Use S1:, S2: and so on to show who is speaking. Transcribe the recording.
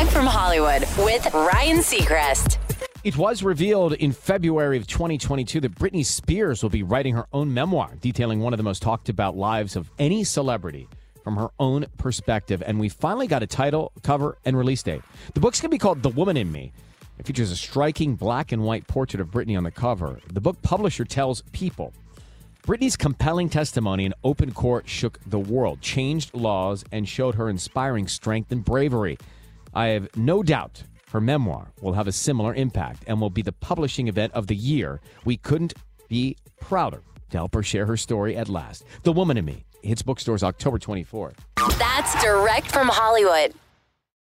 S1: Direct from Hollywood with Ryan Seacrest.
S2: It was revealed in February of 2022 that Britney Spears will be writing her own memoir detailing one of the most talked about lives of any celebrity from her own perspective. And we finally got a title, cover, and release date. The book's going to be called The Woman in Me. It features a striking black and white portrait of Britney on the cover. The book publisher tells people Britney's compelling testimony in open court shook the world, changed laws, and showed her inspiring strength and bravery. I have no doubt her memoir will have a similar impact and will be the publishing event of the year. We couldn't be prouder to help her share her story at last. The Woman in Me hits bookstores October 24th.
S1: That's direct from Hollywood.